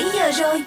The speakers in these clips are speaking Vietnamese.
7 giờ rồi.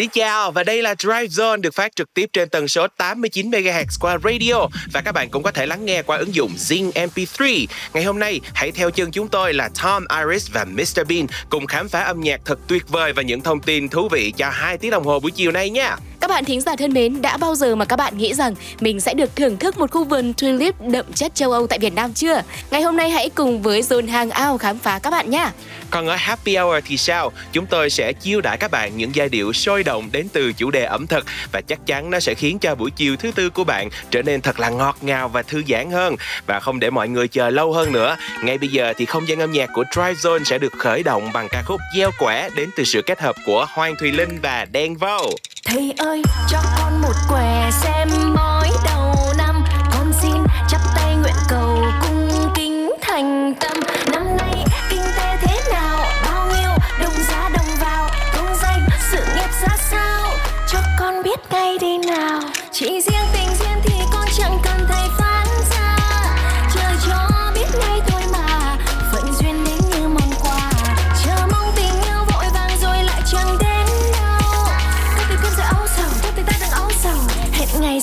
Xin chào, và đây là Drive Zone được phát trực tiếp trên tần số 89 MHz qua radio và các bạn cũng có thể lắng nghe qua ứng dụng Zing MP3. Ngày hôm nay, hãy theo chân chúng tôi là Tom Iris và Mr Bean cùng khám phá âm nhạc thật tuyệt vời và những thông tin thú vị cho hai tiếng đồng hồ buổi chiều nay nha. Các bạn thính giả thân mến, đã bao giờ mà các bạn nghĩ rằng mình sẽ được thưởng thức một khu vườn tulip đậm chất châu Âu tại Việt Nam chưa? Ngày hôm nay hãy cùng với Zone Hangout khám phá các bạn nhé. Còn ở Happy Hour thì sao? Chúng tôi sẽ chiêu đãi các bạn những giai điệu sôi động đến từ chủ đề ẩm thực và chắc chắn nó sẽ khiến cho buổi chiều thứ tư của bạn trở nên thật là ngọt ngào và thư giãn hơn. Và không để mọi người chờ lâu hơn nữa, ngay bây giờ thì không gian âm nhạc của Drive Zone sẽ được khởi động bằng ca khúc Gieo Quẻ đến từ sự kết hợp của Hoàng Thùy Linh và Đen Vâu thầy ơi, cho con một quẻ xem bói đầu năm. Con xin chắp tay nguyện cầu cung kính thành tâm. Năm nay kinh tế thế nào? Bao nhiêu đồng giá đồng vào? Công danh, sự nghiệp ra sao? Cho con biết ngay đi nào. Chỉ riêng tình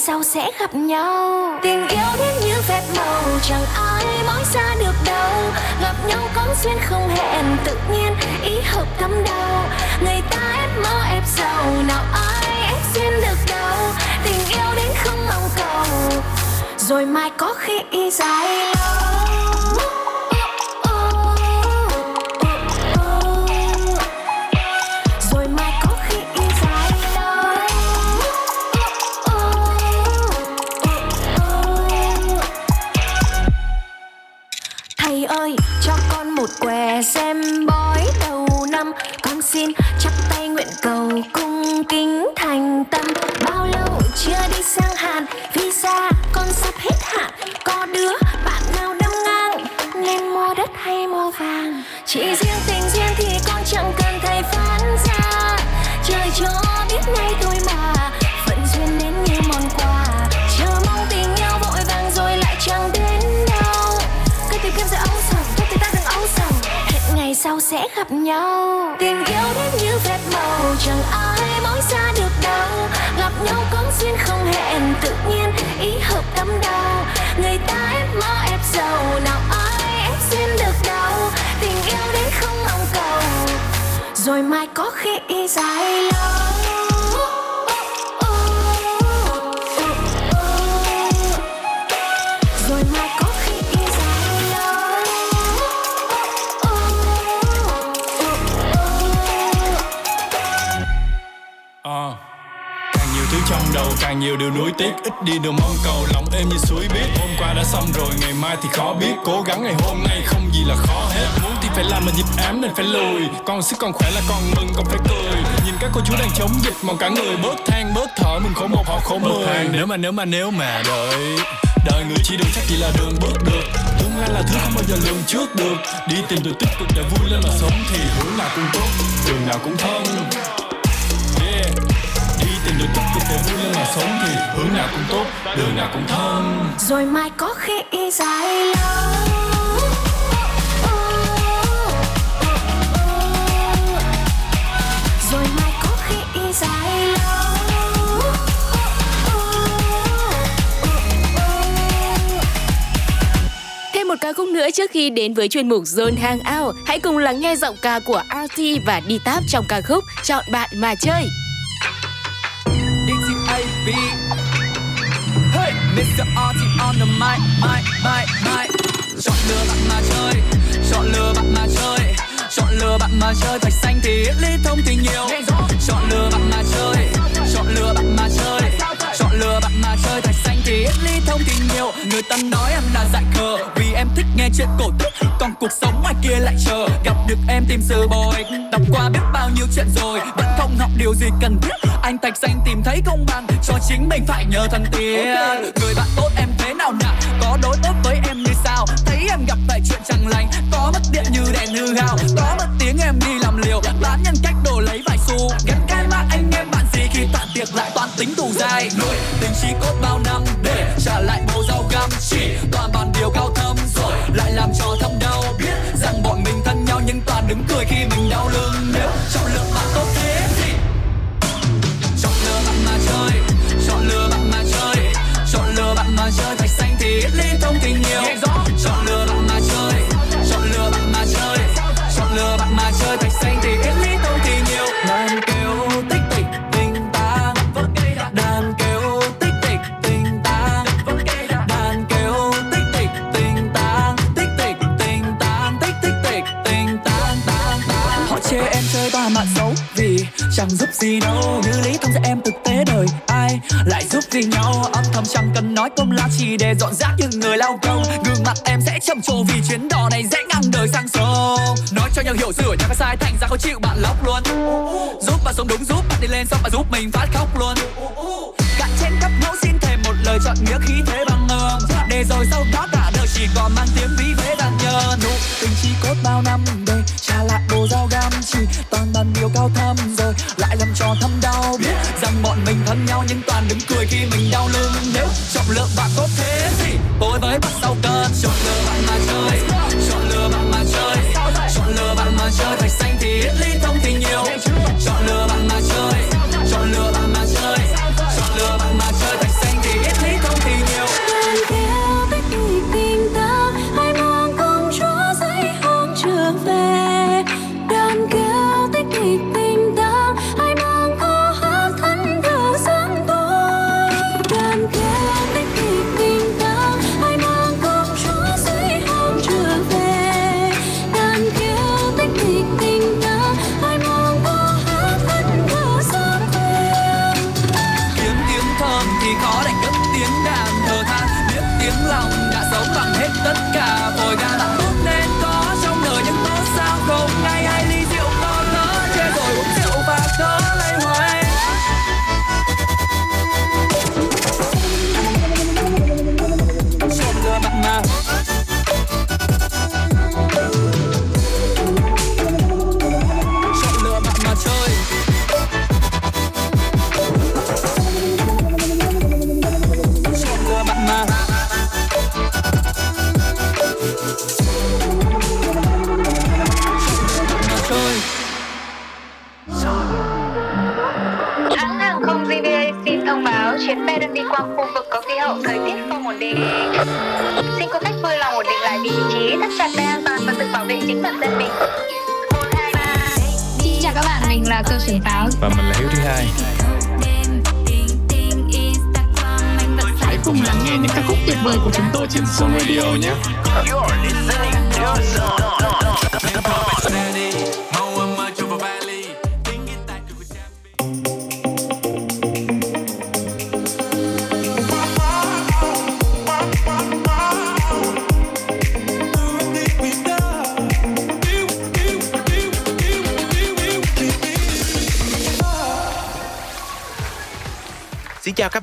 sau sẽ gặp nhau. Tình yêu đến như phép màu, chẳng ai nói xa được đâu. Gặp nhau có duyên không hẹn, tự nhiên ý hợp thấm đau. người ta ép mơ, ép giàu, nào ai ép duyên được đâu. Tình yêu đến không mong cầu, rồi mai có khi dài lâu. Sẽ gặp nhau. Tình yêu đến như phép màu, chẳng ai mong xa được đâu gặp nhau cũng duyên không hẹn, tự nhiên ý hợp tâm đâu người ta ép mơ, ép giàu, nào ai ép xin được đâu tình yêu đến không mong cầu. Rồi mai có khi dài lâu. Càng nhiều điều nuối tiếc. Ít đi đường mong cầu lòng êm như suối biết. Hôm qua đã xong rồi ngày mai thì khó biết. Cố gắng ngày hôm nay không gì là khó hết. Muốn thì phải làm mà nhịp ám nên phải lùi. Còn sức còn khỏe là còn mừng còn phải cười. Nhìn các cô chú đang chống dịch mong cả người bớt than bớt thở. Mình khổ một họ khổ mười. Nếu mà nếu mà nếu mà đợi. Đời người chỉ đường chắc chỉ là đường bước được. Tương lai là thứ không bao giờ lường trước được. Đi tìm điều tích cực để vui lên mà sống Thì hướng nào cũng tốt, đường nào cũng tìm được tích cực để vui lên mà sống Thì hướng nào cũng tốt, đường nào cũng thông rồi mai có khi dài lâu. Rồi mai có khi dài lâu. Thêm một ca khúc nữa trước khi đến với chuyên mục Zone Hangout, hãy cùng lắng nghe giọng ca của RT và Đi Táp trong ca khúc Chọn bạn mà chơi beat. Hey, Mr. RT on the mic, mic, mic, mic. Chọn lừa bạn mà chơi, chọn lừa bạn mà chơi, chọn lừa bạn mà chơi. Thạch xanh thì ít ly thông thì nhiều. Chọn lừa bạn mà chơi, chọn lừa bạn mà chơi, chọn lừa bạn chơi. Thạch xanh thì ít ly thông thì nhiều. Người ta nói em là dại khờ, vì em thích nghe chuyện cổ tích. Còn cuộc sống ngoài kia lại chờ, gặp được em tìm sự bồi. Đọc qua biết bao nhiêu chuyện rồi, vẫn không học điều gì cần thiết. Anh Thạch xanh tìm thấy công bằng, cho chính mình phải nhờ thần tiên. Người bạn tốt em thế nào nào, có đối tốt với em như sao? Thấy em gặp phải chuyện chẳng lành, có mất điện như đèn hư hao, có mất tiếng em đi làm liều, bán nhân cách đồ lấy vài xu tí khi tàn tiệc lại toàn tính tù dài. Nuôi tình chi cốt bao năm để trả lại bầu rau găm Chỉ. Toàn bàn điều cao thâm rồi lại làm cho thâm đau. Biết rằng bọn mình thân nhau nhưng toàn đứng cười khi mình đau lưng. Nếu trong lượng bạn tốt thế thì Chọn lừa bạn mà chơi, chọn lừa bạn mà chơi Chọn lừa bạn mà chơi. Thạch xanh thì ít ly thông tình nhiều. Chẳng cần nói công lao, chỉ để dọn rác như người lao công. Gương mặt em sẽ trầm trồ vì chuyến đò này dễ ngang đời sang sông. Nói cho nhau hiểu sửa nhà cái sai thành ra khó chịu bạn lóc luôn. Giúp bạn sống đúng, giúp bạn đi lên, xong bạn giúp mình phát khóc luôn. Cạn trên cấp mẫu xin thề một lời chọn nghĩa khí thế bằng ngờ để rồi sau đó cả đời chỉ còn mang tiếng ví vế đàn nhờ nụ tình chi cốt bao năm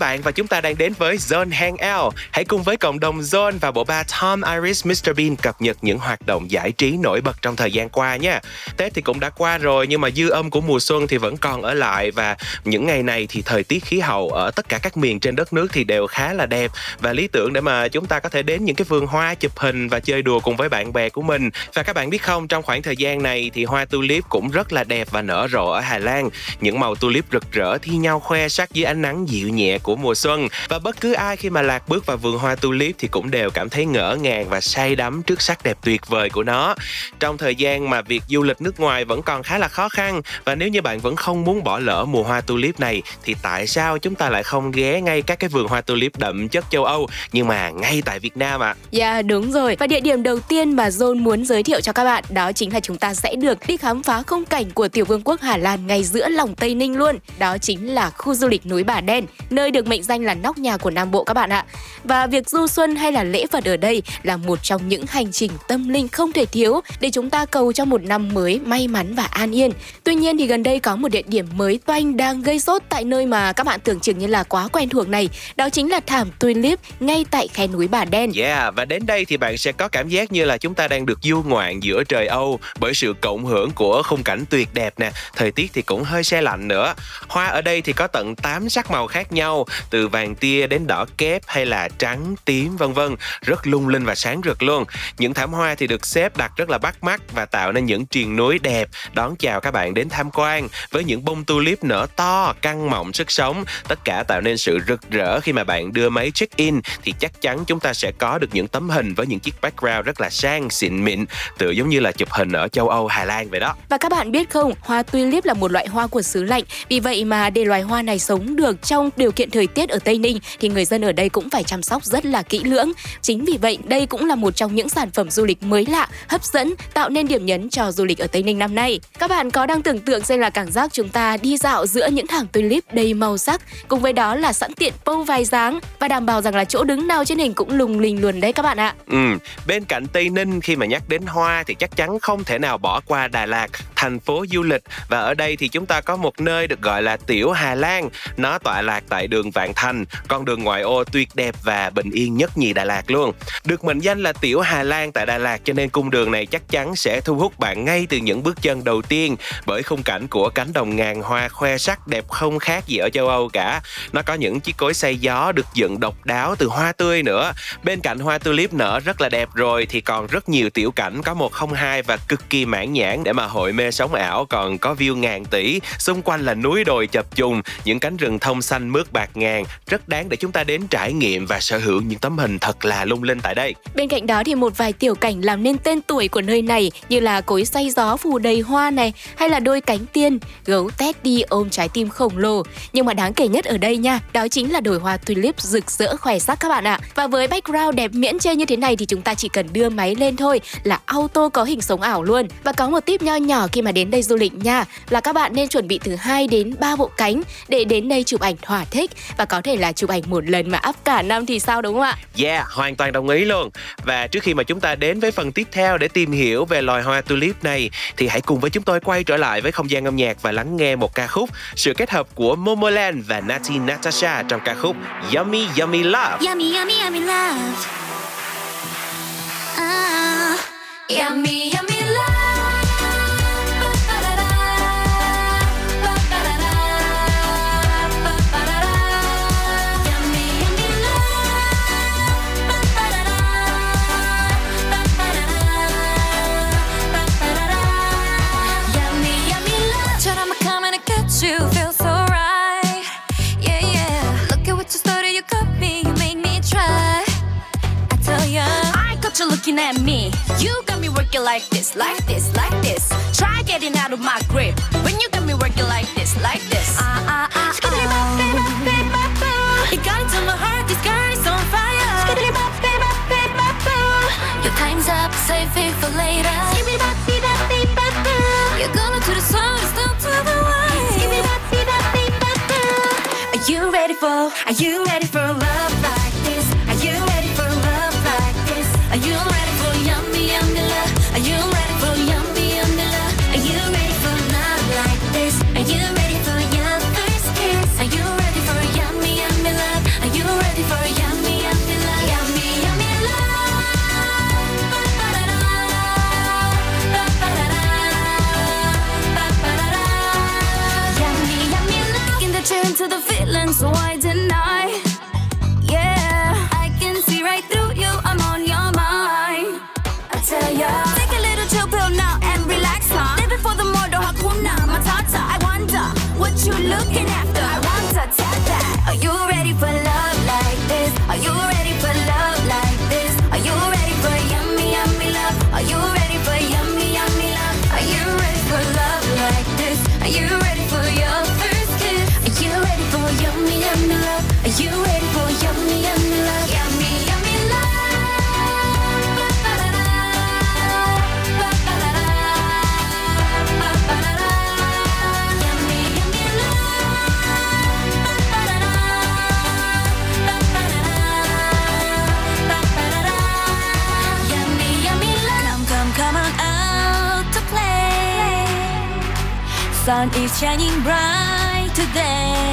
bạn và chúng ta đang đến với Zone Hangout. Hãy cùng với cộng đồng Zone và bộ ba Tom, Iris, Mr Bean cập nhật những hoạt động giải trí nổi bật trong thời gian qua nha. Tết thì cũng đã qua rồi nhưng mà dư âm của mùa xuân thì vẫn còn ở lại và những ngày này thì thời tiết khí hậu ở tất cả các miền trên đất nước thì đều khá là đẹp và lý tưởng để mà chúng ta có thể đến những cái vườn hoa chụp hình và chơi đùa cùng với bạn bè của mình. Và các bạn biết không, trong khoảng thời gian này thì hoa tulip cũng rất là đẹp và nở rộ ở Hà Lan. Những màu tulip rực rỡ thi nhau khoe sắc dưới ánh nắng dịu nhẹ của mùa xuân và bất cứ ai khi mà lạc bước vào vườn hoa tulip thì cũng đều cảm thấy ngỡ ngàng và say đắm trước sắc đẹp tuyệt vời của nó. Trong thời gian mà việc du lịch nước ngoài vẫn còn khá là khó khăn và nếu như bạn vẫn không muốn bỏ lỡ mùa hoa tulip này, thì tại sao chúng ta lại không ghé ngay các cái vườn hoa tulip đậm chất châu Âu, nhưng mà ngay tại Việt Nam ạ? À? Dạ đúng rồi Và địa điểm đầu tiên mà John muốn giới thiệu cho các bạn, Đó chính là chúng ta sẽ được đi khám phá khung cảnh của tiểu vương quốc Hà Lan ngay giữa lòng Tây Ninh luôn Đó chính là khu du lịch núi Bà Đen, Nơi được mệnh danh là nóc nhà của Nam Bộ các bạn ạ Và việc du xuân hay là lễ Phật ở đây là một trong những hành trình tâm linh không thể thiếu Để chúng ta cầu cho một năm mới may mắn và an yên. Tuy nhiên thì gần đây có một địa điểm mới toanh đang gây sốt tại nơi mà các bạn tưởng chừng như là quá quen thuộc này Đó chính là thảm tulip ngay tại khe núi Bà Đen. Yeah, và đến đây thì bạn sẽ có cảm giác như là chúng ta đang được du ngoạn giữa trời Âu bởi sự cộng hưởng của khung cảnh tuyệt đẹp nè, thời tiết thì cũng hơi se lạnh nữa. Hoa ở đây thì có tận 8 sắc màu khác nhau từ vàng tia đến đỏ kép hay là trắng tím vân vân. Rất lung linh và sáng rực luôn. Những thảm hoa thì được xếp đặt rất là bắt mắt và tạo nên những triền núi núi đẹp đón chào các bạn đến tham quan với những bông tulip nở to căng mọng sức sống tất cả tạo nên sự rực rỡ khi mà bạn đưa máy check in thì chắc chắn chúng ta sẽ có được những tấm hình với những chiếc background rất là sang xịn mịn tựa giống như là chụp hình ở châu Âu Hà Lan vậy đó Và các bạn biết không, hoa tulip là một loại hoa của xứ lạnh. Vì vậy mà để loài hoa này sống được trong điều kiện thời tiết ở Tây Ninh thì người dân ở đây cũng phải chăm sóc rất là kỹ lưỡng. Chính vì vậy, đây cũng là một trong những sản phẩm du lịch mới lạ, hấp dẫn, tạo nên điểm nhấn cho du lịch ở Tây Ninh năm nay. Các bạn có đang tưởng tượng xem là cảm giác chúng ta đi dạo giữa những hàng tulip đầy màu sắc, cùng với đó là sẵn tiện bông vài dáng và đảm bảo rằng là chỗ đứng nào trên hình cũng lùng lình luôn đấy các bạn ạ. Ừ, bên cạnh Tây Ninh khi mà nhắc đến hoa thì chắc chắn không thể nào bỏ qua Đà Lạt, thành phố du lịch và ở đây thì chúng ta có một nơi được gọi là Tiểu Hà Lan. Nó tọa lạc tại đường Vạn Thành, con đường ngoại ô tuyệt đẹp và bình yên nhất nhì Đà Lạt luôn. Được mệnh danh là Tiểu Hà Lan tại Đà Lạt cho nên cung đường này chắc chắn sẽ thu hút bạn ngay từ những bước chân đầu tiên bởi khung cảnh của cánh đồng ngàn hoa khoe sắc đẹp không khác gì ở châu Âu cả. Nó có những chiếc cối xay gió được dựng độc đáo từ hoa tươi nữa. Bên cạnh hoa tulip nở rất là đẹp rồi, thì còn rất nhiều tiểu cảnh có một không hai và cực kỳ mãn nhãn để mà hội mê sống ảo còn có view ngàn tỷ, xung quanh là núi đồi chập trùng những cánh rừng thông xanh mướt bạc ngàn rất đáng để chúng ta đến trải nghiệm và sở hữu những tấm hình thật là lung linh tại đây Bên cạnh đó thì một vài tiểu cảnh làm nên tên tuổi của nơi này như là cối xay gió phù đầy hoa này hay là đôi cánh tiên, gấu Teddy ôm trái tim khổng lồ. Nhưng mà đáng kể nhất ở đây nha, đó chính là đồi hoa tulip rực rỡ khỏe sắc các bạn ạ. Và với background đẹp miễn chê như thế này thì chúng ta chỉ cần đưa máy lên thôi là auto có hình sống ảo luôn. Và có một tip nho nhỏ khi mà đến đây du lịch nha, là các bạn nên chuẩn bị từ 2 đến 3 bộ cánh để đến đây chụp ảnh thỏa thích và có thể là chụp ảnh một lần mà up cả năm thì sao đúng không ạ? Yeah, hoàn toàn đồng ý luôn. Và trước khi mà chúng ta đến với phần tiếp theo để tìm hiểu về loài hoa tulip này thì hãy cùng với chúng tôi quay trở lại với không gian âm nhạc và lắng nghe một ca khúc sự kết hợp của Momoland và Nati Natasha trong ca khúc Yummy Yummy Love. Yummy, yummy, yummy love. Ah, yummy, yummy love. Got you looking at me. You got me working like this, like this, like this. Try getting out of my grip when you got me working like this, like this. Ah ah ah. Bop. You got into my heart, this girl is on fire. Your time's up, save it for later. You're gonna to the sun, it's down to the bop. Are you ready for? Are you ready for love the feeling, so why deny? Sun is shining bright today.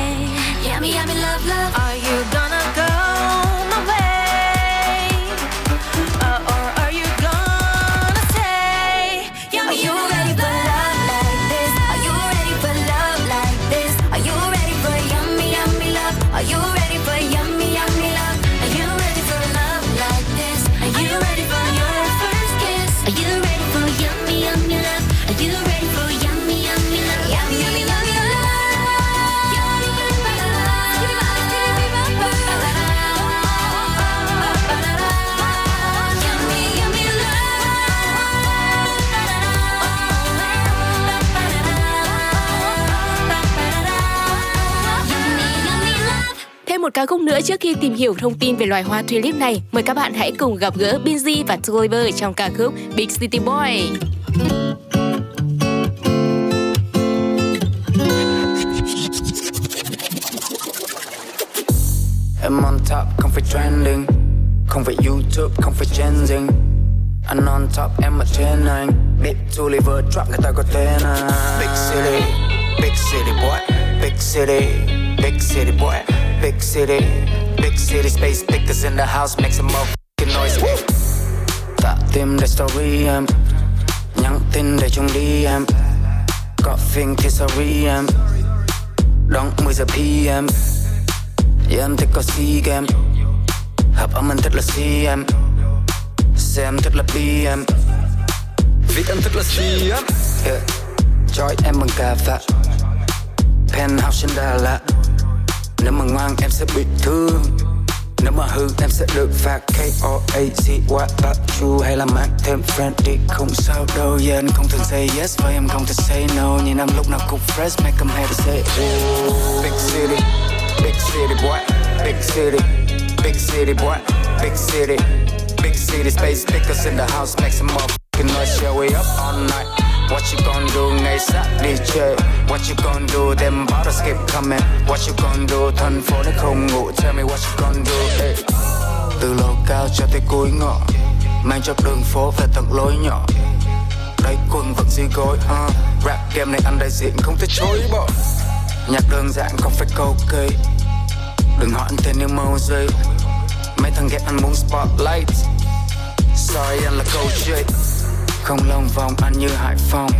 Thêm một ca khúc nữa trước khi tìm hiểu thông tin về loài hoa tulip này. Mời các bạn hãy cùng gặp gỡ Binz và Tuliver trong ca khúc Big City Boy. Em on top, không phải trending. Không phải YouTube, không phải trending Anh on top, em ở trên anh. Big Tuliver drop, người ta có tên anh. Big city, big city boy Big city, big city boy Big city, big city space Pickers in the house, make some motherfucking noise. Tạ tim để story em Nhắn tin để chung đi em. Có phim thì sorry em Đón 10 giờ PM Yeah, em thích có SEA Game Hợp âm anh thích là CM Xe em thích là BM Viết em thích là CM yeah. Chói em bằng cà phê Penthouse trên Đà Lạt nếu mà ngoan em sẽ bị thương. Nếu mà hư em sẽ được phạt K-O-A-Z What about you hay là mang thêm friend đi Không sao đâu. Yeah anh không thường say yes Và em không thể say no. Nhìn em lúc nào cũng fresh Make em hay to say ooh. Big city Big city boy, big city, big city boy, big city, big city space. Pickers in the house, make some motherfucking noise, yeah we? Up all night. What you gonna do ngày sát đi chơi What you gonna do? Them bottles keep coming. What you gonna do? Thành phố nó không ngủ Tell me what you gonna do, hey. Từ lầu cao cho tới cuối ngõ, Mang cho đường phố về tận lối nhỏ. Đây quần vẫn di gối uh. Rap game này anh đại diện không thể chối bỏ. Nhạc đơn giản không phải câu cây Đừng hỏi anh tên như màu dây Mấy thằng ghét anh muốn spotlight. Sorry, anh là câu chuyện. Không lòng vòng anh như Hải Phòng.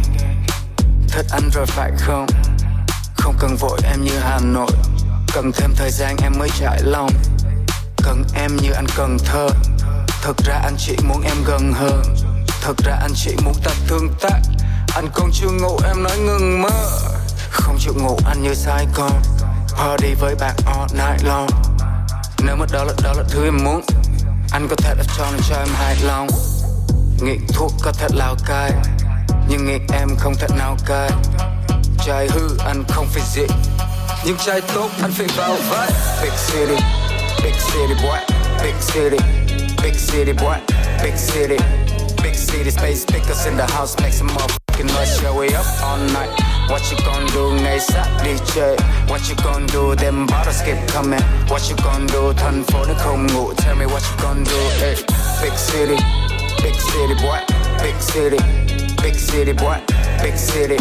Thật ăn rồi phải không? Không cần vội, em như Hà Nội. Cần thêm thời gian, em mới trải lòng. Cần em như anh cần thơ. Thật ra anh chỉ muốn em gần hơn Thật ra anh chỉ muốn ta tương tác. Anh còn chưa ngủ, em nói ngừng mơ. Không chịu ngủ, anh như sai con Party với bạn all night long. Nếu mà đó là đó là thứ em muốn. Anh có thể đặt cho nên cho em hài lòng. Nghiện thuốc có thể lao cai Nhưng nghiện em không thể nào cai Trai hư ăn không phải dị Nhưng trai tốt ăn phải vào vai Big city, big city boy Big city, big city boy Big city, big city space Pickers in the house make some motherfucking noise Yeah we up all night? What you gonna do ngày sát đi chơi What you gonna do? Them bottles keep coming. What you gonna do? Thành phố nó không ngủ Tell me what you gonna do hey. Big city, big city boy. Big city, big city boy. Big city,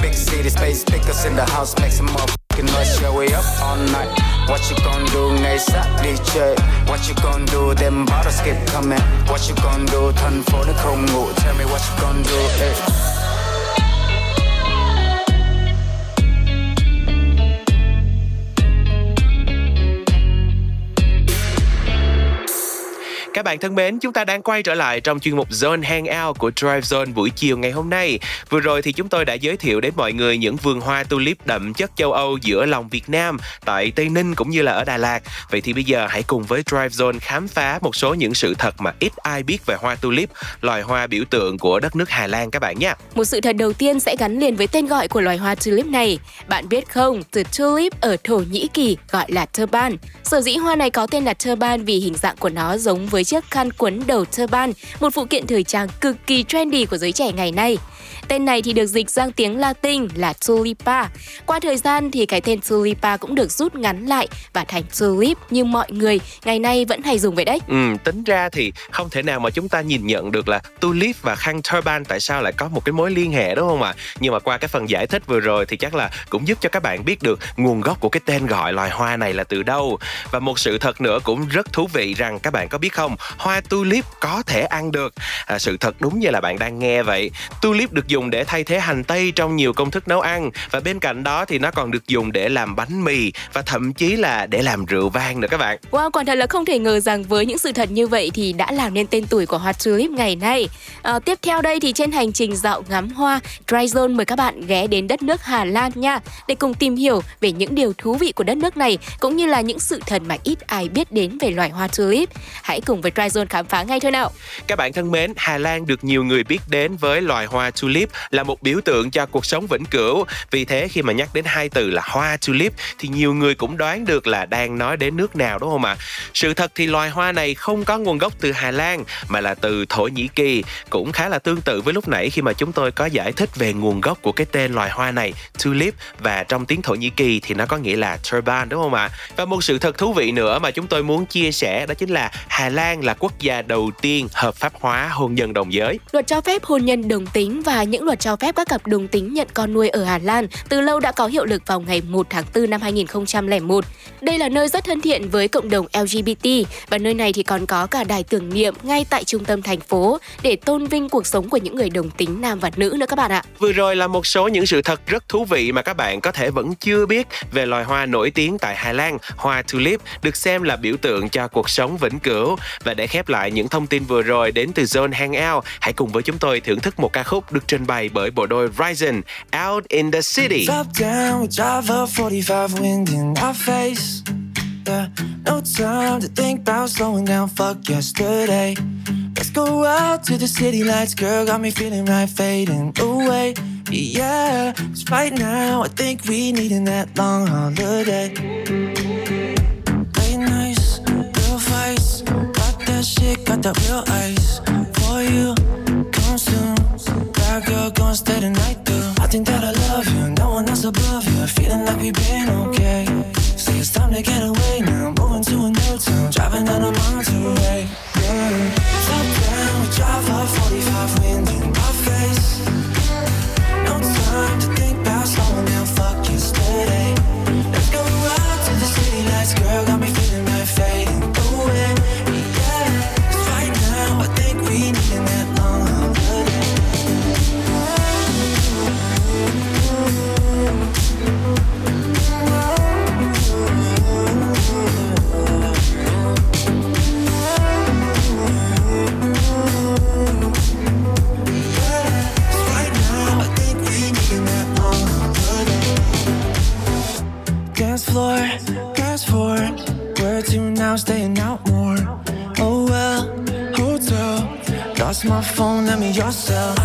big city space Pickers in the house make some motherfucking noise Yeah we? Up all night. What you gonna do ngày sát đi chơi What you gonna do? Them bottles keep coming. What you gonna do? Turn for the ngủ Tell me what you gonna do hey. Các bạn thân mến, chúng ta đang quay trở lại trong chuyên mục Zone Hangout của Drive Zone buổi chiều ngày hôm nay. Vừa rồi thì chúng tôi đã giới thiệu đến mọi người những vườn hoa tulip đậm chất châu Âu giữa lòng Việt Nam tại Tây Ninh cũng như là ở Đà Lạt. Vậy thì bây giờ hãy cùng với Drive Zone khám phá một số những sự thật mà ít ai biết về hoa tulip, loài hoa biểu tượng của đất nước Hà Lan các bạn nhé. Một sự thật đầu tiên sẽ gắn liền với tên gọi của loài hoa tulip này. Bạn biết không, từ tulip ở Thổ Nhĩ Kỳ gọi là turban. Sở dĩ hoa này có tên là turban vì hình dạng của nó giống với chiếc khăn quấn đầu turban, một phụ kiện thời trang cực kỳ trendy của giới trẻ ngày nay. Tên này thì được dịch sang tiếng Latin là tulipa. Qua thời gian thì cái tên tulipa cũng được rút ngắn lại và thành tulip như mọi người ngày nay vẫn hay dùng vậy đấy. Ừ, tính ra thì không thể nào mà chúng ta nhìn nhận được là tulip và khăn turban tại sao lại có một cái mối liên hệ đúng không ạ? À? Nhưng mà qua cái phần giải thích vừa rồi thì chắc là cũng giúp cho các bạn biết được nguồn gốc của cái tên gọi loài hoa này là từ đâu. Và một sự thật nữa cũng rất thú vị rằng các bạn có biết không, hoa tulip có thể ăn được. À, sự thật đúng như là bạn đang nghe vậy. Tulip được dùng để thay thế hành tây trong nhiều công thức nấu ăn và bên cạnh đó thì nó còn được dùng để làm bánh mì và thậm chí là để làm rượu vang nữa các bạn. Wow, quả thật là không thể ngờ rằng với những sự thật như vậy thì đã làm nên tên tuổi của hoa tulip ngày nay. À, tiếp theo đây thì trên hành trình dạo ngắm hoa, Dryzone mời các bạn ghé đến đất nước Hà Lan nha để cùng tìm hiểu về những điều thú vị của đất nước này cũng như là những sự thật mà ít ai biết đến về loài hoa tulip. Hãy cùng với Dryzone khám phá ngay thôi nào. Các bạn thân mến, Hà Lan được nhiều người biết đến với loài hoa tulip là một biểu tượng cho cuộc sống vĩnh cửu. Vì thế khi mà nhắc đến hai từ là hoa tulip thì nhiều người cũng đoán được là đang nói đến nước nào đúng không ạ? Sự thật thì loài hoa này không có nguồn gốc từ Hà Lan mà là từ Thổ Nhĩ Kỳ, cũng khá là tương tự với lúc nãy khi mà chúng tôi có giải thích về nguồn gốc của cái tên loài hoa này tulip và trong tiếng Thổ Nhĩ Kỳ thì nó có nghĩa là turban đúng không ạ? Và một sự thật thú vị nữa mà chúng tôi muốn chia sẻ đó chính là Hà Lan là quốc gia đầu tiên hợp pháp hóa hôn nhân đồng giới. Luật cho phép hôn nhân đồng tính và và những luật cho phép các cặp đồng tính nhận con nuôi ở Hà Lan từ lâu đã có hiệu lực vào ngày 1 tháng 4 năm 2001. Đây là nơi rất thân thiện với cộng đồng LGBT và nơi này thì còn có cả đài tưởng niệm ngay tại trung tâm thành phố để tôn vinh cuộc sống của những người đồng tính nam và nữ nữa các bạn ạ. Vừa rồi là một số những sự thật rất thú vị mà các bạn có thể vẫn chưa biết về loài hoa nổi tiếng tại Hà Lan, hoa tulip được xem là biểu tượng cho cuộc sống vĩnh cửu. Và để khép lại những thông tin vừa rồi đến từ Zone Hangout, hãy cùng với chúng tôi thưởng thức một ca khúc được được trình bày bởi bộ đôi Ryzen, Out in the City. No time to think about slowing down. Fuck yesterday. Let's go out to the city lights, girl. Got me feeling right, fading away. Yeah, 'cause right now I think we needing that long holiday. Late nights, real fights. Got that shit, got that real ice bad girl, gonna stay the night through. I think that I love you, no one else above you. Feeling like we've been okay. Say it's time to get away now. Moving to a new town, driving down a Monterey. Yeah. Yourself.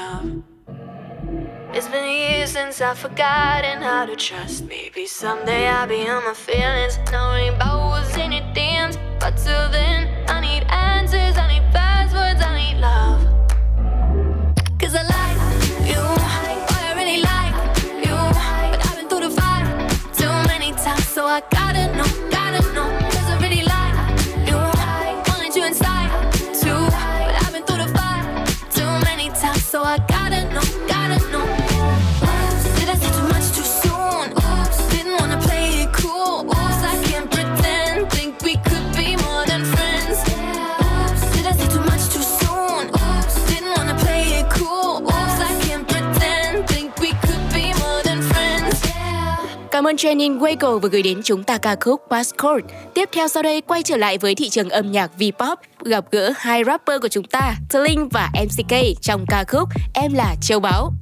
love. It's been years since I've forgotten how to trust. Maybe someday I'll be on my feelings, knowing about in your dance, But till then, I need answers, I need passwords, I need love. Cause I like you, I really like you. But I've been through the fire too many times, so I got. Cảm ơn Janine Wago vừa gửi đến chúng ta ca khúc Passcode. Tiếp theo sau đây quay trở lại với thị trường âm nhạc V-pop, gặp gỡ hai rapper của chúng ta, Sling và MCK trong ca khúc Em là Châu Báu.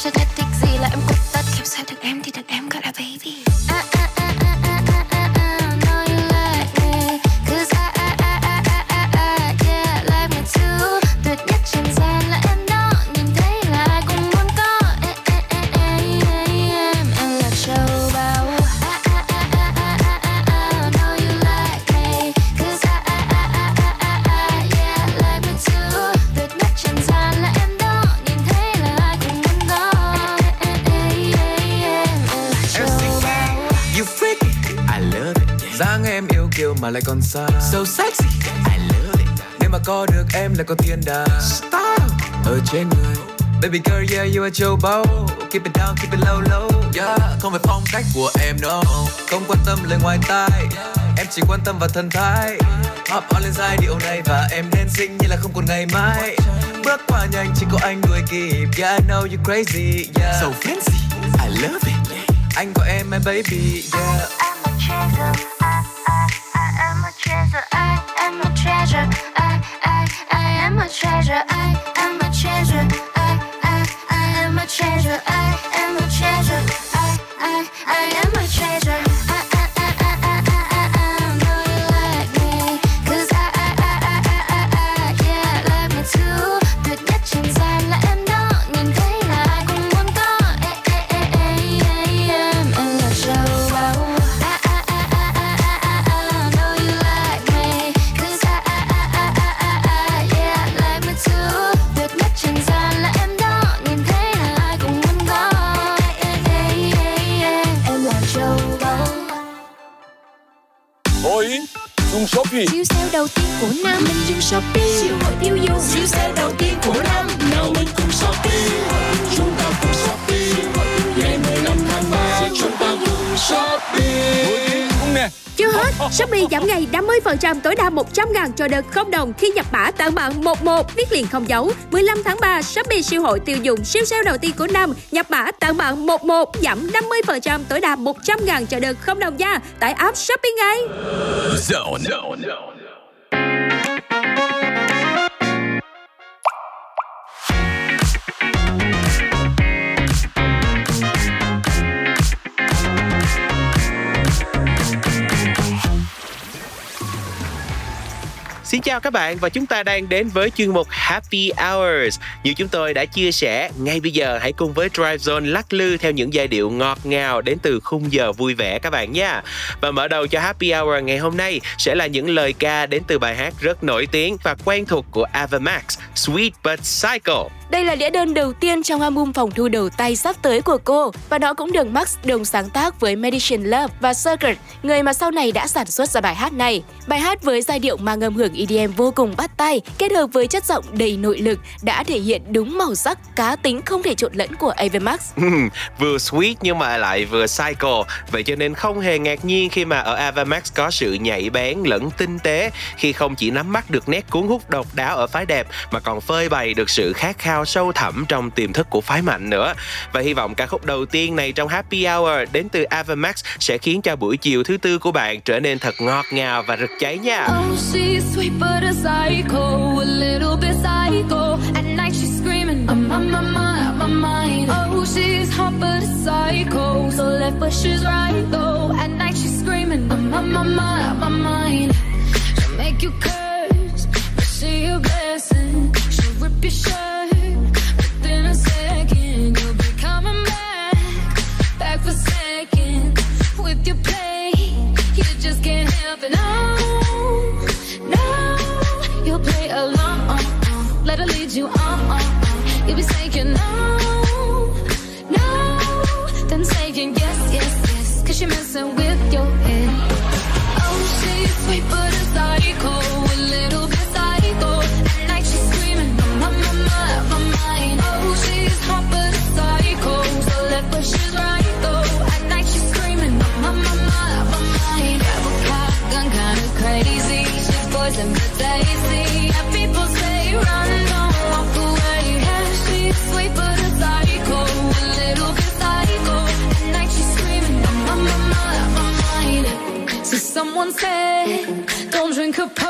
to get lại còn xa So sexy, I love it Nếu mà có được em là có thiên đàng Style ở trên người Baby girl, yeah, you are châu báu Keep it down, keep it low, low Yeah, không phải phong cách của em no Không quan tâm lời ngoài tai Em chỉ quan tâm vào thân thái Hop on lên giai điệu này và em nên xinh như là không còn ngày mai Bước qua nhanh chỉ có anh đuổi kịp Yeah, I know you crazy, yeah So fancy, I love it Anh có em, my baby, yeah treasure. I, I, I am a treasure. I Ôi, dùng Shopee. Siêu sale đầu tiên của năm Mình dùng Shopee. Siêu hội tiêu dùng. Siêu sale đầu tiên của năm Nào mình cùng Shopee. Chúng ta cùng Shopee. Ngày 15 tháng 3 Chúng ta cùng Shopee hết, Shopee giảm ngày 50% tối đa 100 ngàn cho đợt không đồng khi nhập mã tặng bạn 11 viết liền không dấu. 15 tháng 3, Shopee siêu hội tiêu dùng siêu sale đầu tiên của năm nhập mã tặng bạn 11 giảm 50% tối đa 100 ngàn cho đợt không đồng nha. tại app Shopee ngay. Zone. Xin chào các bạn và chúng ta đang đến với chuyên mục Happy Hours. Như chúng tôi đã chia sẻ, ngay bây giờ hãy cùng với Drive Zone lắc lư theo những giai điệu ngọt ngào đến từ khung giờ vui vẻ các bạn nha. Và mở đầu cho Happy Hour ngày hôm nay sẽ là những lời ca đến từ bài hát rất nổi tiếng và quen thuộc của Ava Max, Sweet But Psycho. Đây là đĩa đơn đầu tiên trong album phòng thu đầu tay sắp tới của cô và nó cũng được Max đồng sáng tác với Medicine Love và Circuit, người mà sau này đã sản xuất ra bài hát này. Bài hát với giai điệu mang âm hưởng EDM vô cùng bắt tay, kết hợp với chất giọng đầy nội lực đã thể hiện đúng màu sắc cá tính không thể trộn lẫn của Ava Max. vừa sweet nhưng mà lại vừa psycho, vậy cho nên không hề ngạc nhiên khi mà ở Ava Max có sự nhạy bén lẫn tinh tế khi không chỉ nắm bắt được nét cuốn hút độc đáo ở phái đẹp mà còn phơi bày được sự khát khao sâu thẳm trong tiềm thức của phái mạnh nữa. Và hy vọng ca khúc đầu tiên này trong Happy Hour đến từ Ava Max sẽ khiến cho buổi chiều thứ tư của bạn trở nên thật ngọt ngào và rực cháy nha. Oh, she's sweet but a psycho, a little bit psycho. At night she's screaming, I'm on my mind, my mind. Oh, she's hot but a psycho, so left but she's right though. At night she's screaming, I'm on my mind, my mind. She'll make you curse, but she a blessing. She'll rip your shirt. You said, don't drink a potions.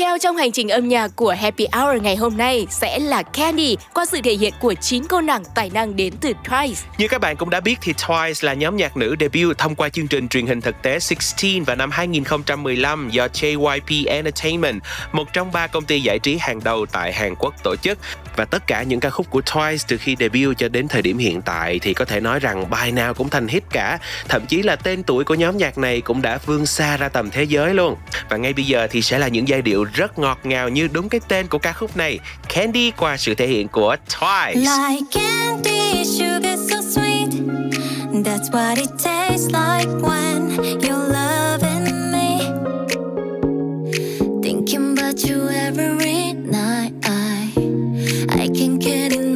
theo trong hành trình âm nhạc của Happy Hour ngày hôm nay sẽ là Candy qua sự thể hiện của 9 cô nàng tài năng đến từ Twice. Như các bạn cũng đã biết thì Twice là nhóm nhạc nữ debut thông qua chương trình truyền hình thực tế 16 vào năm 2015 do JYP Entertainment, một trong ba công ty giải trí hàng đầu tại Hàn Quốc tổ chức. Và tất cả những ca khúc của Twice từ khi debut cho đến thời điểm hiện tại thì có thể nói rằng bài nào cũng thành hit cả. Thậm chí là tên tuổi của nhóm nhạc này cũng đã vươn xa ra tầm thế giới luôn. Và ngay bây giờ thì sẽ là những giai điệu rất ngọt ngào như đúng cái tên của ca khúc này, Candy qua sự thể hiện của Twice. Like candy, sugar so sweet. That's what it tastes like when you're loving me. Thinking about you every night. I, I can't get enough.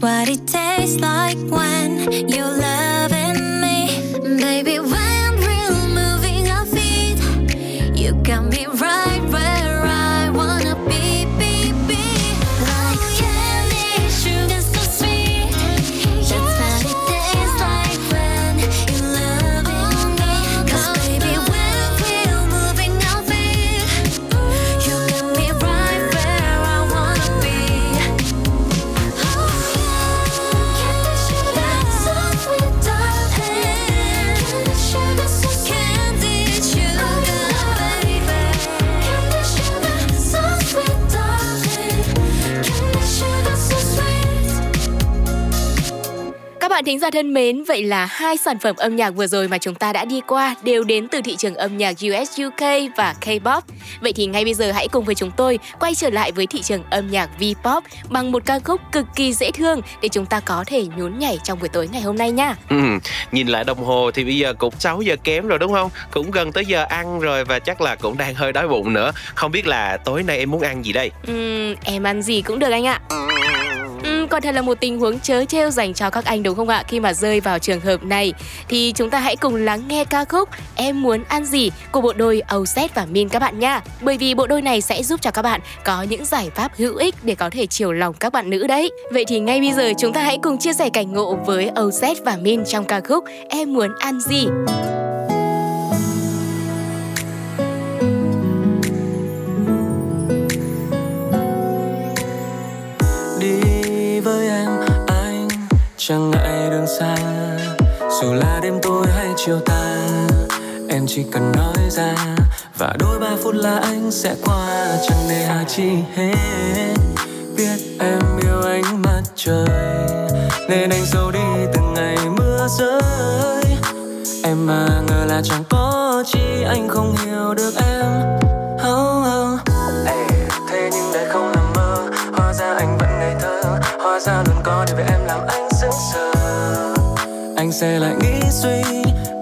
What it tastes like bạn thính giả thân mến, vậy là hai sản phẩm âm nhạc vừa rồi mà chúng ta đã đi qua đều đến từ thị trường âm nhạc US UK và K-pop. Vậy thì ngay bây giờ hãy cùng với chúng tôi quay trở lại với thị trường âm nhạc V-pop bằng một ca khúc cực kỳ dễ thương để chúng ta có thể nhún nhảy trong buổi tối ngày hôm nay nha. Ừ, nhìn lại đồng hồ thì bây giờ cũng 6 giờ kém rồi đúng không? Cũng gần tới giờ ăn rồi và chắc là cũng đang hơi đói bụng nữa. Không biết là tối nay em muốn ăn gì đây? Ừm, em ăn gì cũng được anh ạ. Còn thật là một tình huống chớ trêu dành cho các anh, đúng không ạ? Khi mà rơi vào trường hợp này, thì chúng ta hãy cùng lắng nghe ca khúc Em muốn ăn gì của bộ đôi Ozet và Min các bạn nha. Bởi vì bộ đôi này sẽ giúp cho các bạn có những giải pháp hữu ích để có thể chiều lòng các bạn nữ đấy. Vậy thì ngay bây giờ chúng ta hãy cùng chia sẻ cảnh ngộ với Ozet và Min trong ca khúc Em muốn ăn gì. Xa. Dù là đêm tối hay chiều ta em chỉ cần nói ra. Và đôi ba phút là anh sẽ qua chẳng nề hà chi hết. Biết em yêu ánh mặt trời nên anh dẫu đi từng ngày mưa rơi. Em mà ngờ là chẳng có chi anh không hiểu được em. Oh, oh. Ê, Thế nhưng đây không là mơ. Hóa ra anh vẫn ngây thơ. Hóa ra luôn có điều về em làm anh sững sờ. Anh sẽ lại nghĩ suy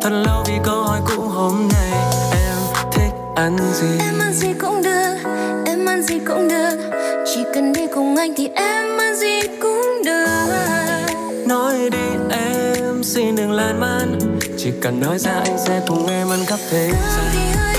Thật lâu vì câu hỏi cũ hôm nay. Em thích ăn gì? Em ăn gì cũng được Em ăn gì cũng được. Chỉ cần đi cùng anh thì em ăn gì cũng được. Nói đi em xin đừng lan man. Chỉ cần nói ra anh sẽ cùng em ăn khắp thế gian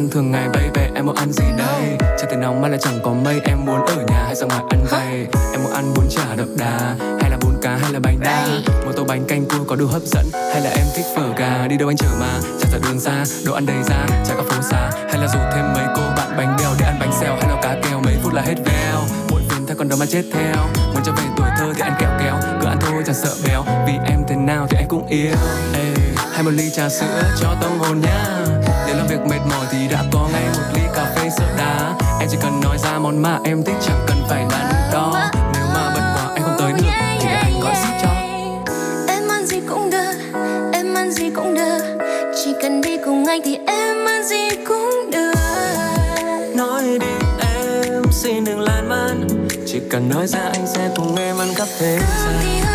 khăn thường ngày baby Em muốn ăn gì đây? Trời thì nóng mà lại chẳng có mây Em muốn ở nhà hay ra ngoài ăn vầy Em muốn ăn bún chả đậm đà Hay là bún cá hay là bánh đa? Một tô bánh canh cua có đủ hấp dẫn Hay là em thích phở gà Đi đâu anh chở mà? Chẳng sợ đường xa Đồ ăn đầy ra Chả có phố xa. Hay là rủ thêm mấy cô bạn bánh bèo Để ăn bánh xèo hay là cá kèo Mấy phút là hết veo. Muộn phiền theo con đó mà chết theo. Muốn trở về tuổi thơ thì ăn kẹo kéo Cứ ăn thôi chẳng sợ béo. Vì em thế nào thì anh cũng yêu. Ê, Hay một ly trà sữa cho tâm hồn nhá để làm việc mệt mỏi thì đã có ngay một ly cà phê sữa đá. Em chỉ cần nói ra món mà em thích chẳng cần phải đắn đo Nếu mà bận quá anh không tới được thì để anh gọi ship cho. Em ăn gì cũng được Em ăn gì cũng được. Chỉ cần đi cùng anh thì em ăn gì cũng được. Nói đi em xin đừng lan man. Chỉ cần nói ra anh sẽ cùng em ăn khắp thế Cơm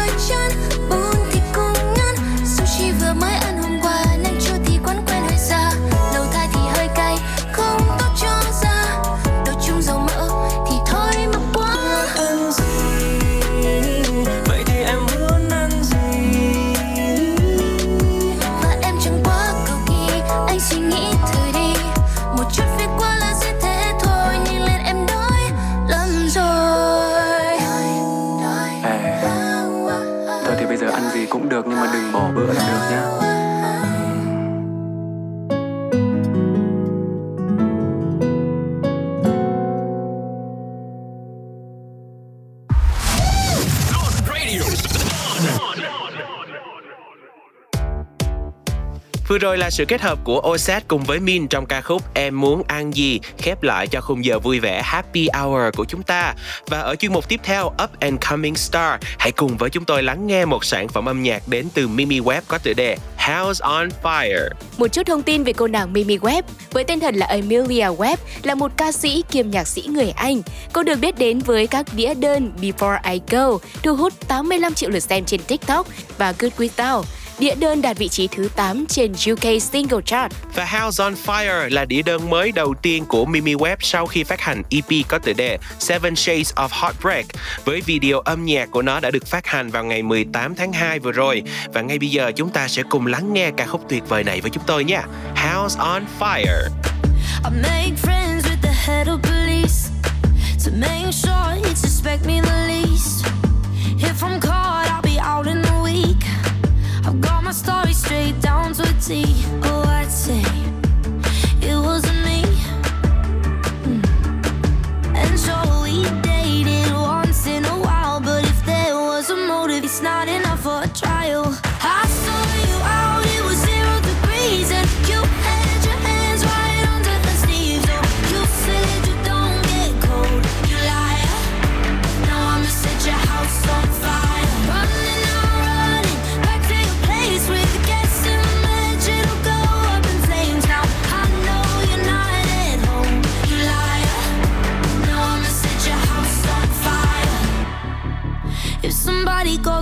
rồi là sự kết hợp của Osat cùng với Min trong ca khúc Em muốn ăn gì khép lại cho khung giờ vui vẻ Happy Hour của chúng ta. Và ở chuyên mục tiếp theo Up and Coming Star, hãy cùng với chúng tôi lắng nghe một sản phẩm âm nhạc đến từ Mimi Webb có tựa đề House on Fire. Một chút thông tin về cô nàng Mimi Webb. Với tên thật là Amelia Webb, là một ca sĩ kiêm nhạc sĩ người Anh. Cô được biết đến với các đĩa đơn Before I Go, thu hút 85 triệu lượt xem trên TikTok và Good Without. Đĩa đơn đạt vị trí thứ 8 trên UK Single Chart. Và House on Fire là đĩa đơn mới đầu tiên của Mimi Webb sau khi phát hành EP có tựa đề Seven Shades of Heartbreak. Với video âm nhạc của nó đã được phát hành vào ngày 18 tháng 2 vừa rồi. Và ngay bây giờ chúng ta sẽ cùng lắng nghe ca khúc tuyệt vời này với chúng tôi nha. House on Fire. I make friends with the head of police to make sure he suspect me the least. If I'm down to a T. Oh,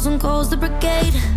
thousand calls the brigade.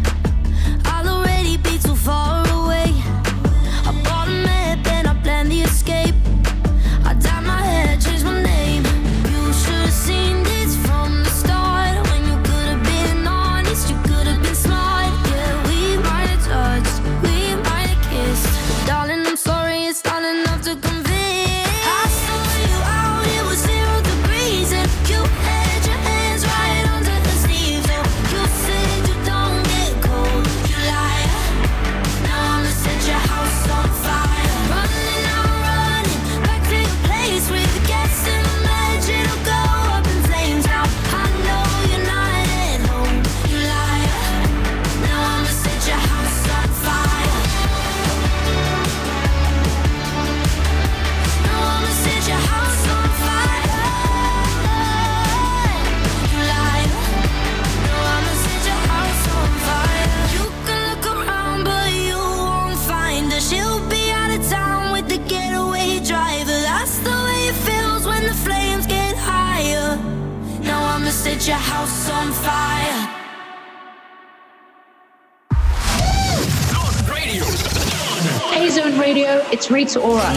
it's all right.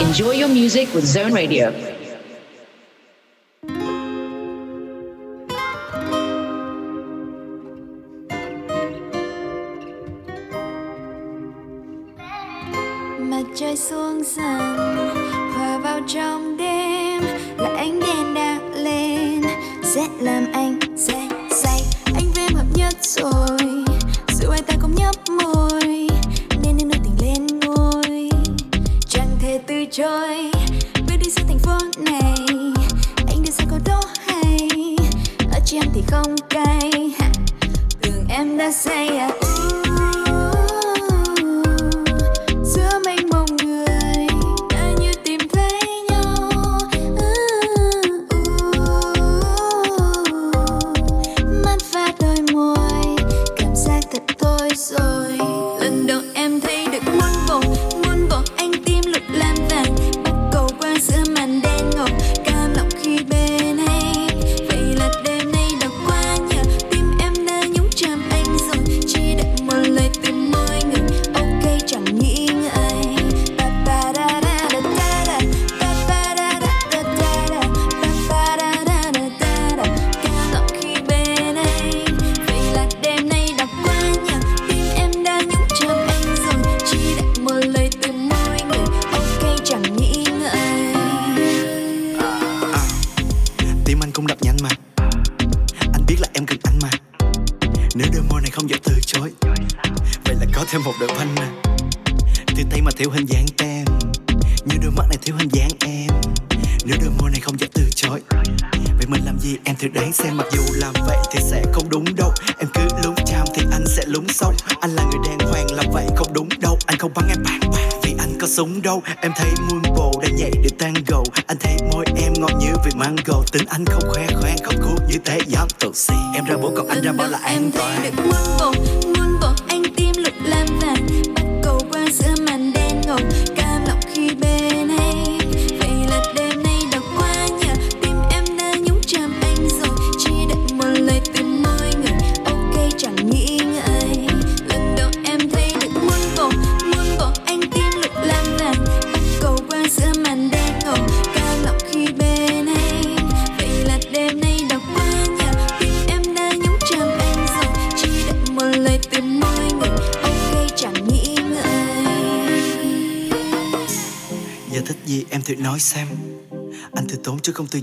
Enjoy your music with Zone Radio.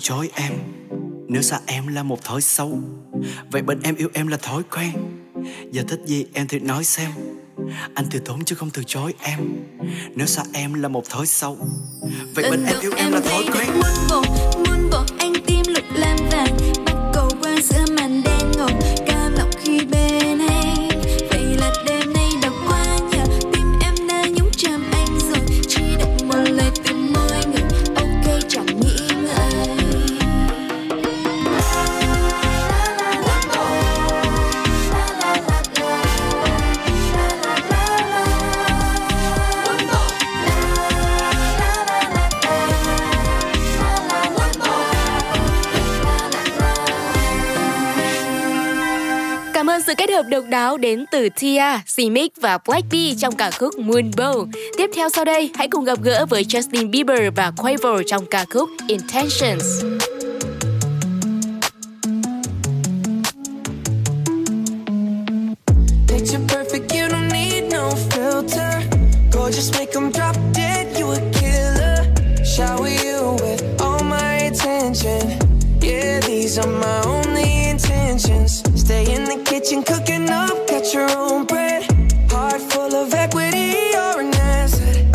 chối em. Nếu xa em là một thói xấu Vậy bên em yêu em là thói quen. Giờ thích gì em thì nói xem. Anh từ tốn chứ không từ chối em. Nếu xa em là một thói xấu Vậy bên em yêu em, em là thói quen. Muốn bộ, muốn bộ anh tim lục lam vàng. Bắt cầu qua giữa màn đêm. độc đáo đến từ Tia, Simic và Blackpink trong ca khúc Moonbow. Tiếp theo sau đây, hãy cùng gặp gỡ với Justin Bieber và Quavo trong ca khúc Intentions. Yeah, these are my only intentions. Stay in the kitchen, cooking up, catch your own bread. Heart full of equity, or an asset.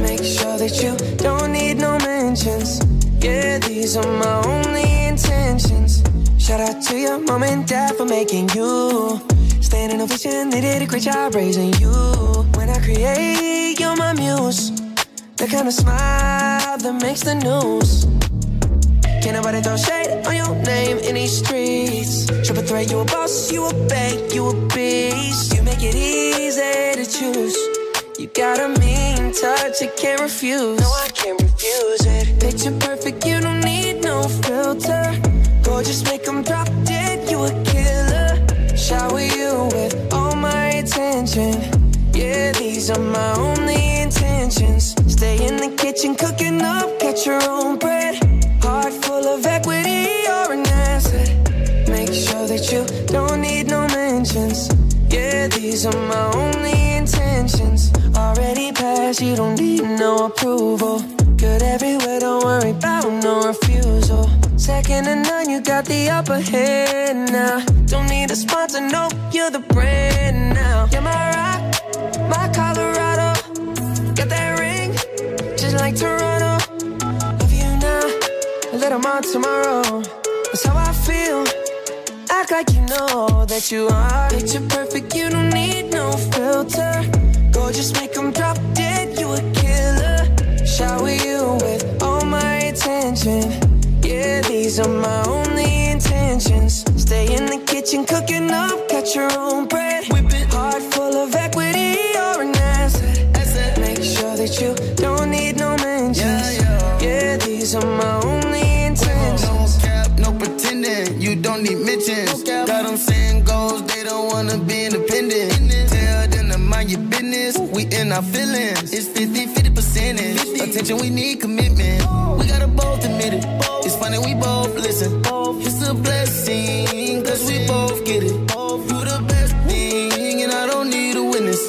Make sure that you don't need no mentions. Yeah, these are my only intentions. Shout out to your mom and dad for making you. Standing the they did a great job raising you. When I create, you're my muse. The kind of smile that makes the news. Can't nobody throw shade on your name in these streets. Triple threat, you a boss, you a bank, you a beast. You make it easy to choose. You got a mean touch, I can't refuse. No, I can't refuse it. Picture perfect, you don't need no filter. Gorgeous, You don't need no approval. Good everywhere, don't worry about no refusal. Second to none, you got the upper hand now. Don't need a sponsor, no, you're the brand now. You're my rock, my Colorado. Got that ring, just like Toronto. Love you now, a little more tomorrow. That's how I feel. Act like you know that you are. Picture perfect, you don't need no filter. Gorgeous, make them drop dead, you a killer. Shower you with all my attention. Yeah, these are my only intentions. Stay in the kitchen, cooking up, cut your own bread. Heart full of equity, you're an asset. asset. Make sure that you don't need no mentions. Yeah, these are my only intentions. No cap, no pretending. You don't need mentions. Got them saying goals, they don't wanna be independent. Mind your business. We in our feelings. It's 50 50 percentage. Attention, we need commitment. We gotta both admit it. It's funny, we both listen. It's a blessing, cause we both get it. You the best thing, and I don't need a witness.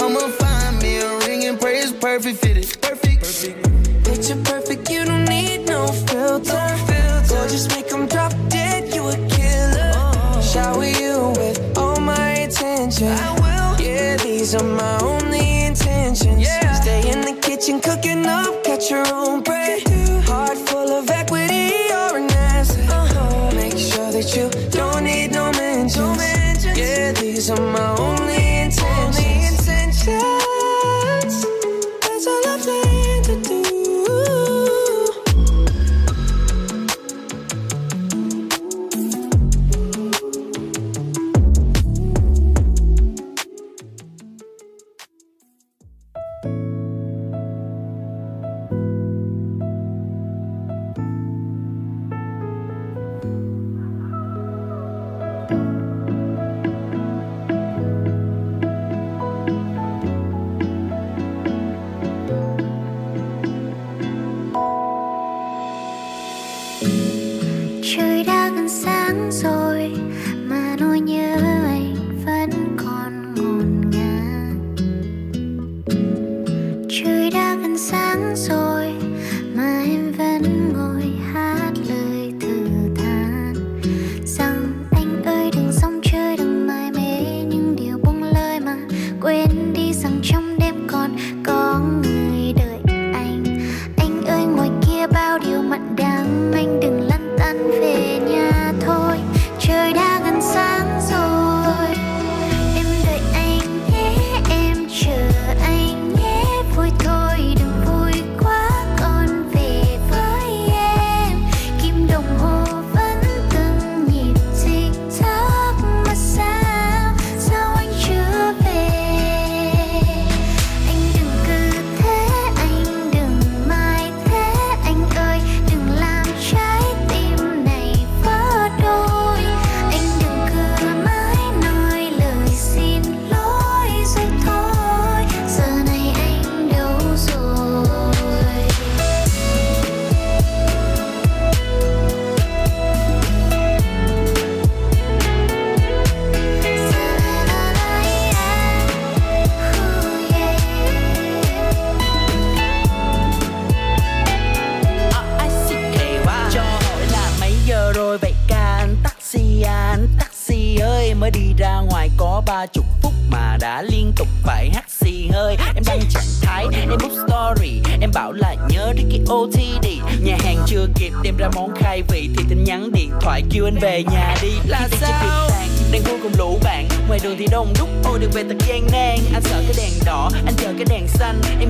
I'ma find me a ring and pray it's perfect fitted. Perfect. Picture perfect, you don't need no filter. Gorgeous, make them drop dead, you a killer. Shower you with all my attention. These are my only intentions. Yeah. Stay in the kitchen, cooking up, catch your own bread.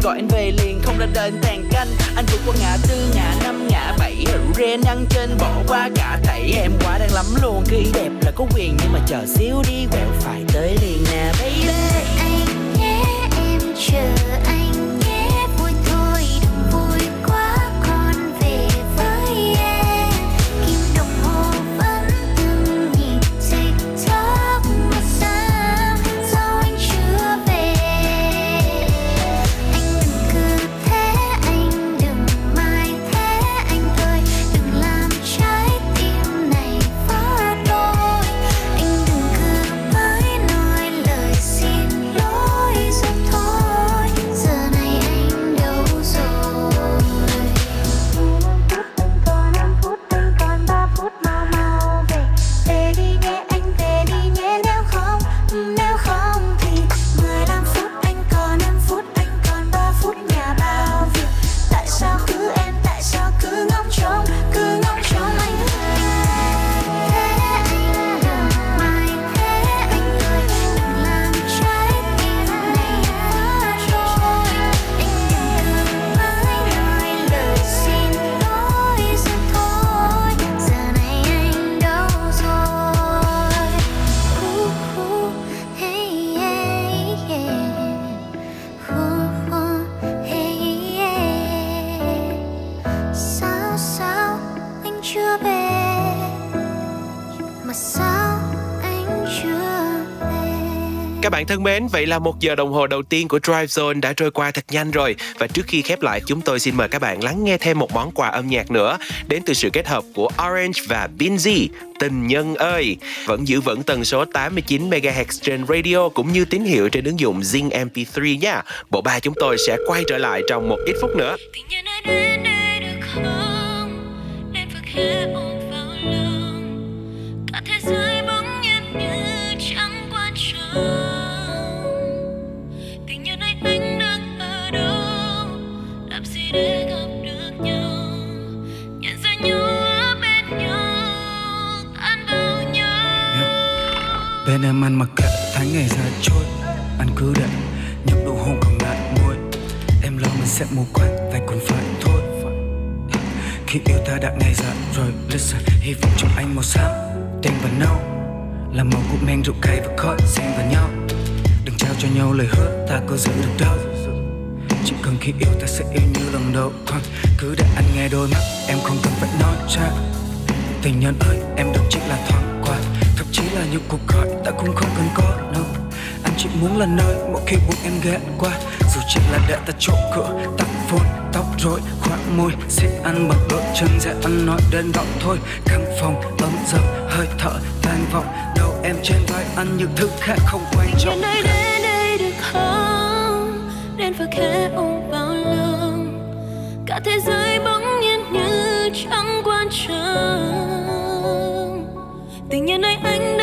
Gọi anh về liền, không ra đền tàn canh. Anh vượt qua ngã tư, ngã năm, ngã bảy rượu ren ăn trên, bỏ qua cả thảy. Em quá đang lắm luôn, khi đẹp là có quyền, nhưng mà chờ xíu đi, quẹo phải tới liền nè, baby. Anh nhé bạn thân mến, vậy là một giờ đồng hồ đầu tiên của Drive Zone đã trôi qua thật nhanh rồi và trước khi khép lại chúng tôi xin mời các bạn lắng nghe thêm một món quà âm nhạc nữa đến từ sự kết hợp của Orange và Binz. Tình nhân ơi, vẫn giữ vững tần số 89 MHz trên radio cũng như tín hiệu trên ứng dụng Zing MP3 nha. Bộ ba chúng tôi sẽ quay trở lại trong một ít phút nữa. Tình nhân ơi đến đây được không? Bên em ăn mặc kệ tháng ngày ra trôi Anh cứ đợi những nụ hôn còn lại môi Em lo mình sẽ mù quáng vậy còn phải thôi. Khi yêu ta đã ngày dặn rồi Listen, hy vọng trong anh màu xám Đen và nâu. Là màu của men rượu cay và khói xen vào nhau. Đừng trao cho nhau lời hứa ta có giữ được đâu. Chỉ cần khi yêu ta sẽ yêu như lần đầu. Thôi cứ để anh nghe đôi mắt Em không cần phải nói ra. Tình nhân ơi em đâu chỉ là thoáng qua. Thậm chí là những cuộc gọi ta cũng không cần có đâu. Anh chỉ muốn là nơi mỗi khi buồn em ghé qua. Dù chỉ là để ta chỗ cửa Tóc phone, tóc rối, khoác môi sẽ ăn bằng đôi chân sẽ ăn nói đến giọng thôi Căn phòng ấm dập, hơi thở tan vọng. Đầu em trên vai anh những thứ khác không quan trọng khẽ ôm vào lòng. Cả thế giới bỗng nhiên như chẳng quan trọng. Tình nhân ơi, anh đã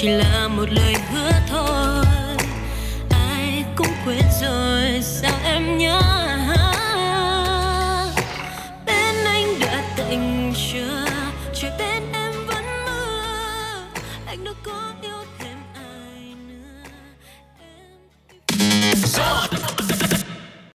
chỉ là một lời hứa